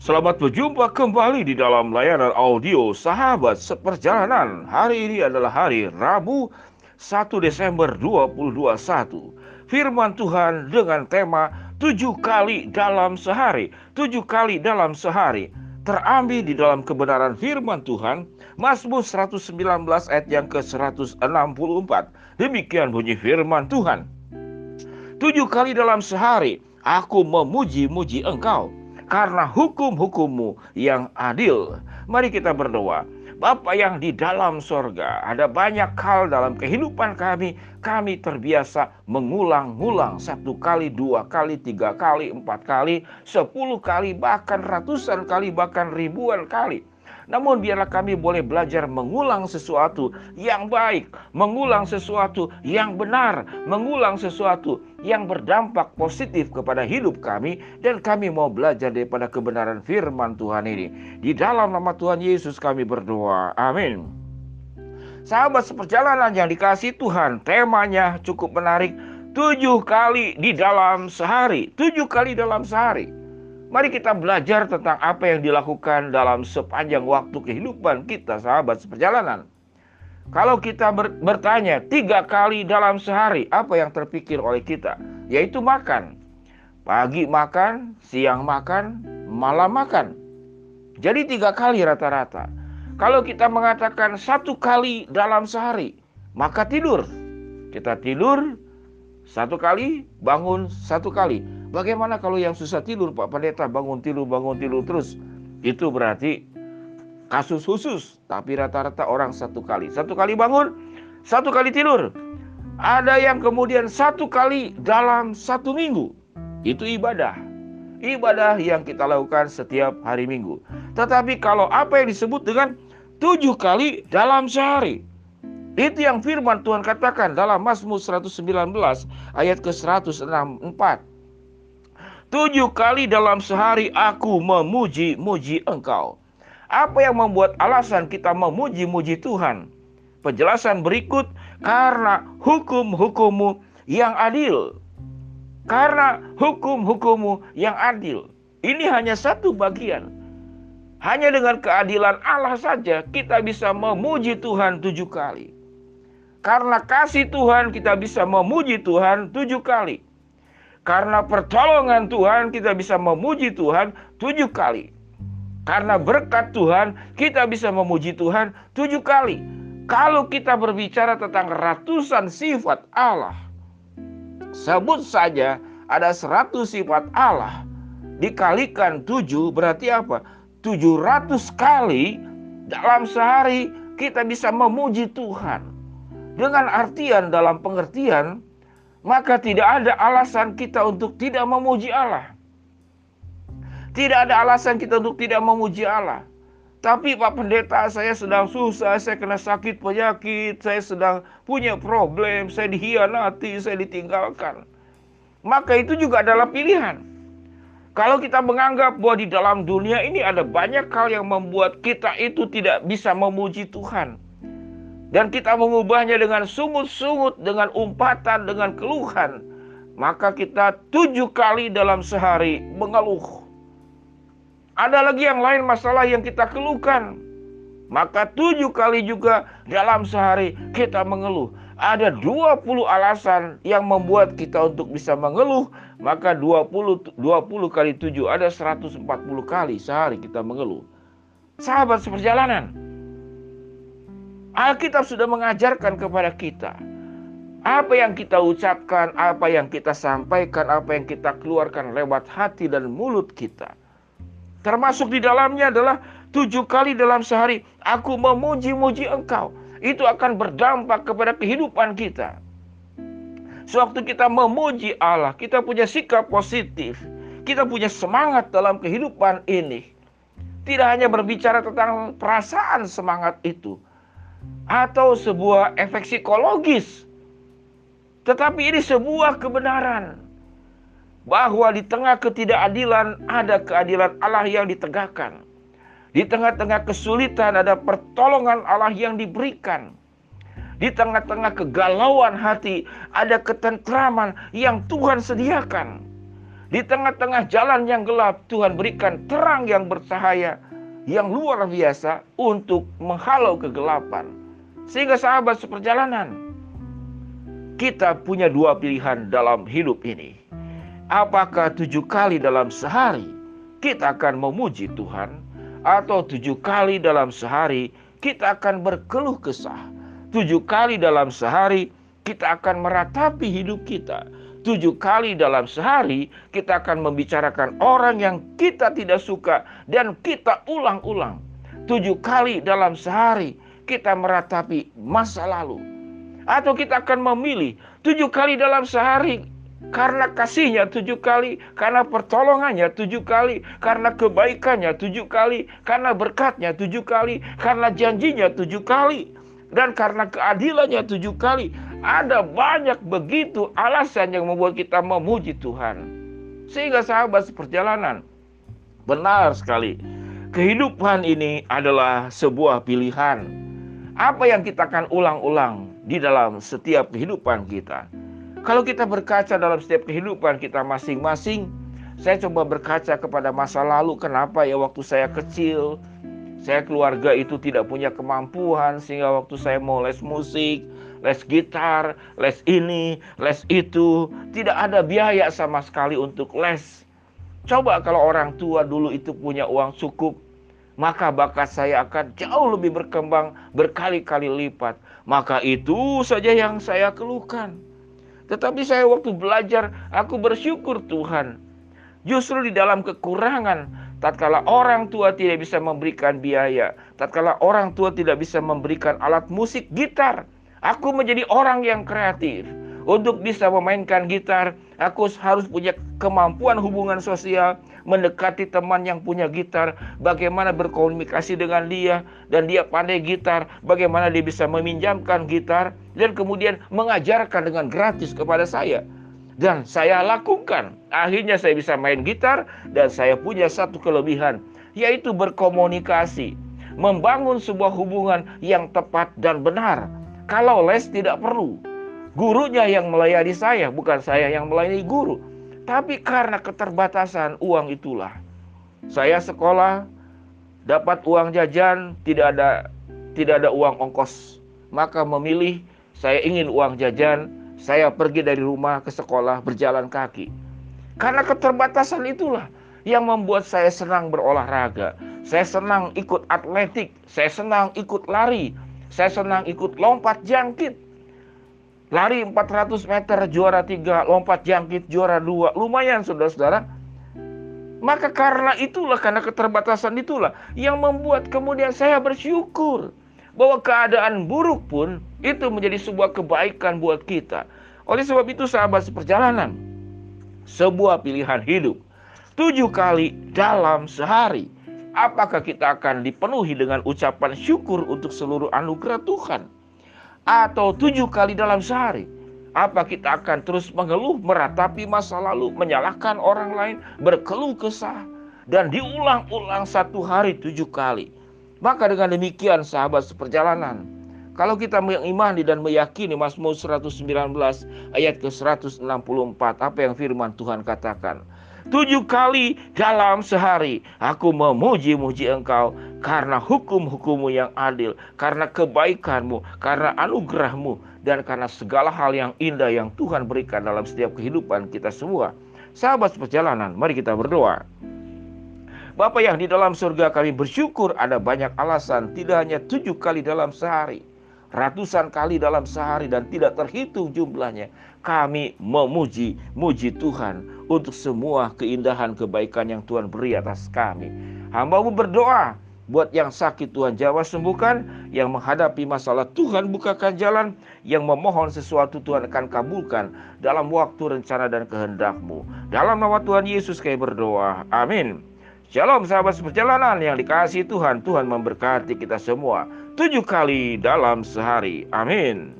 Selamat berjumpa kembali di dalam layanan audio Sahabat Seperjalanan. Hari ini adalah hari Rabu 1 Desember 2021. Firman Tuhan dengan tema tujuh kali dalam sehari. Tujuh kali dalam sehari. Terambil di dalam kebenaran firman Tuhan. Mazmur 119 ayat yang ke-164. Demikian bunyi firman Tuhan. Tujuh kali dalam sehari aku memuji-muji engkau karena hukum-hukummu yang adil. Mari kita berdoa. Bapa yang di dalam sorga, ada banyak hal dalam kehidupan kami. Kami terbiasa mengulang-ulang satu kali, dua kali, tiga kali, empat kali, sepuluh kali, bahkan ratusan kali, bahkan ribuan kali. Namun biarlah kami boleh belajar mengulang sesuatu yang baik, mengulang sesuatu yang benar, mengulang sesuatu yang berdampak positif kepada hidup kami dan kami mau belajar daripada kebenaran firman Tuhan ini. Di dalam nama Tuhan Yesus kami berdoa. Amin. Sahabat seperjalanan yang dikasih Tuhan, temanya cukup menarik. Tujuh kali di dalam sehari, tujuh kali dalam sehari. Mari kita belajar tentang apa yang dilakukan dalam sepanjang waktu kehidupan kita, sahabat seperjalanan. Kalau kita ber bertanya tiga kali dalam sehari, apa yang terpikir oleh kita? Yaitu makan. Pagi makan, siang makan, malam makan. Jadi tiga kali rata-rata. Kalau kita mengatakan satu kali dalam sehari, maka tidur. Kita tidur satu kali, bangun satu kali. Bagaimana kalau yang susah tidur Pak Pendeta bangun tidur bangun tidur terus? Itu berarti kasus khusus. Tapi rata-rata orang satu kali. Satu kali bangun, satu kali tidur. Ada yang kemudian satu kali dalam satu minggu. Itu ibadah. Ibadah yang kita lakukan setiap hari minggu. Tetapi kalau apa yang disebut dengan tujuh kali dalam sehari. Itu yang firman Tuhan katakan dalam Mazmur 119 ayat ke-164. Tujuh kali dalam sehari aku memuji-muji engkau. Apa yang membuat alasan kita memuji-muji Tuhan? Penjelasan berikut karena hukum-hukummu yang adil. Karena hukum-hukummu yang adil. Ini hanya satu bagian. Hanya dengan keadilan Allah saja kita bisa memuji Tuhan tujuh kali. Karena kasih Tuhan kita bisa memuji Tuhan tujuh kali. Karena pertolongan Tuhan kita bisa memuji Tuhan tujuh kali. Karena berkat Tuhan kita bisa memuji Tuhan tujuh kali. Kalau kita berbicara tentang ratusan sifat Allah. Sebut saja ada seratus sifat Allah. Dikalikan tujuh berarti apa? Tujuh ratus kali dalam sehari kita bisa memuji Tuhan. Dengan artian dalam pengertian maka tidak ada alasan kita untuk tidak memuji Allah. Tidak ada alasan kita untuk tidak memuji Allah. Tapi Pak Pendeta, saya sedang susah, saya kena sakit penyakit, saya sedang punya problem, saya dihianati, saya ditinggalkan. Maka itu juga adalah pilihan. Kalau kita menganggap bahwa di dalam dunia ini ada banyak hal yang membuat kita itu tidak bisa memuji Tuhan dan kita mengubahnya dengan sungut-sungut, dengan umpatan, dengan keluhan, maka kita tujuh kali dalam sehari mengeluh. Ada lagi yang lain masalah yang kita keluhkan, maka tujuh kali juga dalam sehari kita mengeluh. Ada 20 alasan yang membuat kita untuk bisa mengeluh, maka 20 20 kali 7 ada 140 kali sehari kita mengeluh. Sahabat seperjalanan, Alkitab sudah mengajarkan kepada kita apa yang kita ucapkan, apa yang kita sampaikan, apa yang kita keluarkan lewat hati dan mulut kita. Termasuk di dalamnya adalah tujuh kali dalam sehari aku memuji-muji engkau. Itu akan berdampak kepada kehidupan kita. Sewaktu kita memuji Allah, kita punya sikap positif. Kita punya semangat dalam kehidupan ini. Tidak hanya berbicara tentang perasaan semangat itu, atau sebuah efek psikologis. Tetapi ini sebuah kebenaran bahwa di tengah ketidakadilan ada keadilan Allah yang ditegakkan. Di tengah-tengah kesulitan ada pertolongan Allah yang diberikan. Di tengah-tengah kegalauan hati ada ketentraman yang Tuhan sediakan. Di tengah-tengah jalan yang gelap, Tuhan berikan terang yang bercahaya yang luar biasa untuk menghalau kegelapan. Sehingga sahabat seperjalanan, kita punya dua pilihan dalam hidup ini. Apakah tujuh kali dalam sehari kita akan memuji Tuhan, atau tujuh kali dalam sehari kita akan berkeluh kesah, tujuh kali dalam sehari kita akan meratapi hidup kita, tujuh kali dalam sehari kita akan membicarakan orang yang kita tidak suka dan kita ulang-ulang. Tujuh kali dalam sehari kita meratapi masa lalu. Atau kita akan memilih tujuh kali dalam sehari karena kasihnya tujuh kali, karena pertolongannya tujuh kali, karena kebaikannya tujuh kali, karena berkatnya tujuh kali, karena janjinya tujuh kali, dan karena keadilannya tujuh kali. Ada banyak begitu alasan yang membuat kita memuji Tuhan. Sehingga sahabat seperjalanan, benar sekali. Kehidupan ini adalah sebuah pilihan. Apa yang kita akan ulang-ulang di dalam setiap kehidupan kita. Kalau kita berkaca dalam setiap kehidupan kita masing-masing, saya coba berkaca kepada masa lalu, kenapa ya waktu saya kecil, saya keluarga itu tidak punya kemampuan sehingga waktu saya mau les musik, les gitar, les ini, les itu, tidak ada biaya sama sekali untuk les. Coba kalau orang tua dulu itu punya uang cukup, maka bakat saya akan jauh lebih berkembang berkali-kali lipat. Maka itu saja yang saya keluhkan. Tetapi saya waktu belajar, aku bersyukur Tuhan. Justru di dalam kekurangan, tatkala orang tua tidak bisa memberikan biaya, tatkala orang tua tidak bisa memberikan alat musik gitar, aku menjadi orang yang kreatif. Untuk bisa memainkan gitar, aku harus punya kemampuan hubungan sosial, mendekati teman yang punya gitar, bagaimana berkomunikasi dengan dia, dan dia pandai gitar, bagaimana dia bisa meminjamkan gitar, dan kemudian mengajarkan dengan gratis kepada saya. Dan saya lakukan. Akhirnya saya bisa main gitar dan saya punya satu kelebihan, yaitu berkomunikasi. Membangun sebuah hubungan yang tepat dan benar. Kalau les tidak perlu. Gurunya yang melayani saya, bukan saya yang melayani guru. Tapi karena keterbatasan uang itulah. Saya sekolah dapat uang jajan, tidak ada tidak ada uang ongkos. Maka memilih saya ingin uang jajan, saya pergi dari rumah ke sekolah berjalan kaki. Karena keterbatasan itulah yang membuat saya senang berolahraga. Saya senang ikut atletik, saya senang ikut lari, saya senang ikut lompat jangkit. Lari 400 meter juara 3, lompat jangkit juara 2. Lumayan saudara-saudara. Maka karena itulah, karena keterbatasan itulah yang membuat kemudian saya bersyukur bahwa keadaan buruk pun itu menjadi sebuah kebaikan buat kita. Oleh sebab itu sahabat seperjalanan, sebuah pilihan hidup. Tujuh kali dalam sehari. Apakah kita akan dipenuhi dengan ucapan syukur untuk seluruh anugerah Tuhan? Atau tujuh kali dalam sehari? Apa kita akan terus mengeluh, meratapi masa lalu, menyalahkan orang lain, berkeluh kesah, dan diulang-ulang satu hari tujuh kali? Maka dengan demikian sahabat seperjalanan, kalau kita mengimani dan meyakini Mazmur 119 ayat ke 164 apa yang firman Tuhan katakan. Tujuh kali dalam sehari aku memuji-muji engkau karena hukum-hukummu yang adil, karena kebaikanmu, karena anugerahmu, dan karena segala hal yang indah yang Tuhan berikan dalam setiap kehidupan kita semua. Sahabat perjalanan, mari kita berdoa. Bapak yang di dalam surga kami bersyukur ada banyak alasan tidak hanya tujuh kali dalam sehari ratusan kali dalam sehari dan tidak terhitung jumlahnya kami memuji muji Tuhan untuk semua keindahan kebaikan yang Tuhan beri atas kami hambamu berdoa Buat yang sakit Tuhan jawab sembuhkan, yang menghadapi masalah Tuhan bukakan jalan, yang memohon sesuatu Tuhan akan kabulkan dalam waktu rencana dan kehendakmu. Dalam nama Tuhan Yesus kami berdoa. Amin. Shalom sahabat seperjalanan yang dikasih Tuhan. Tuhan memberkati kita semua tujuh kali dalam sehari. Amin.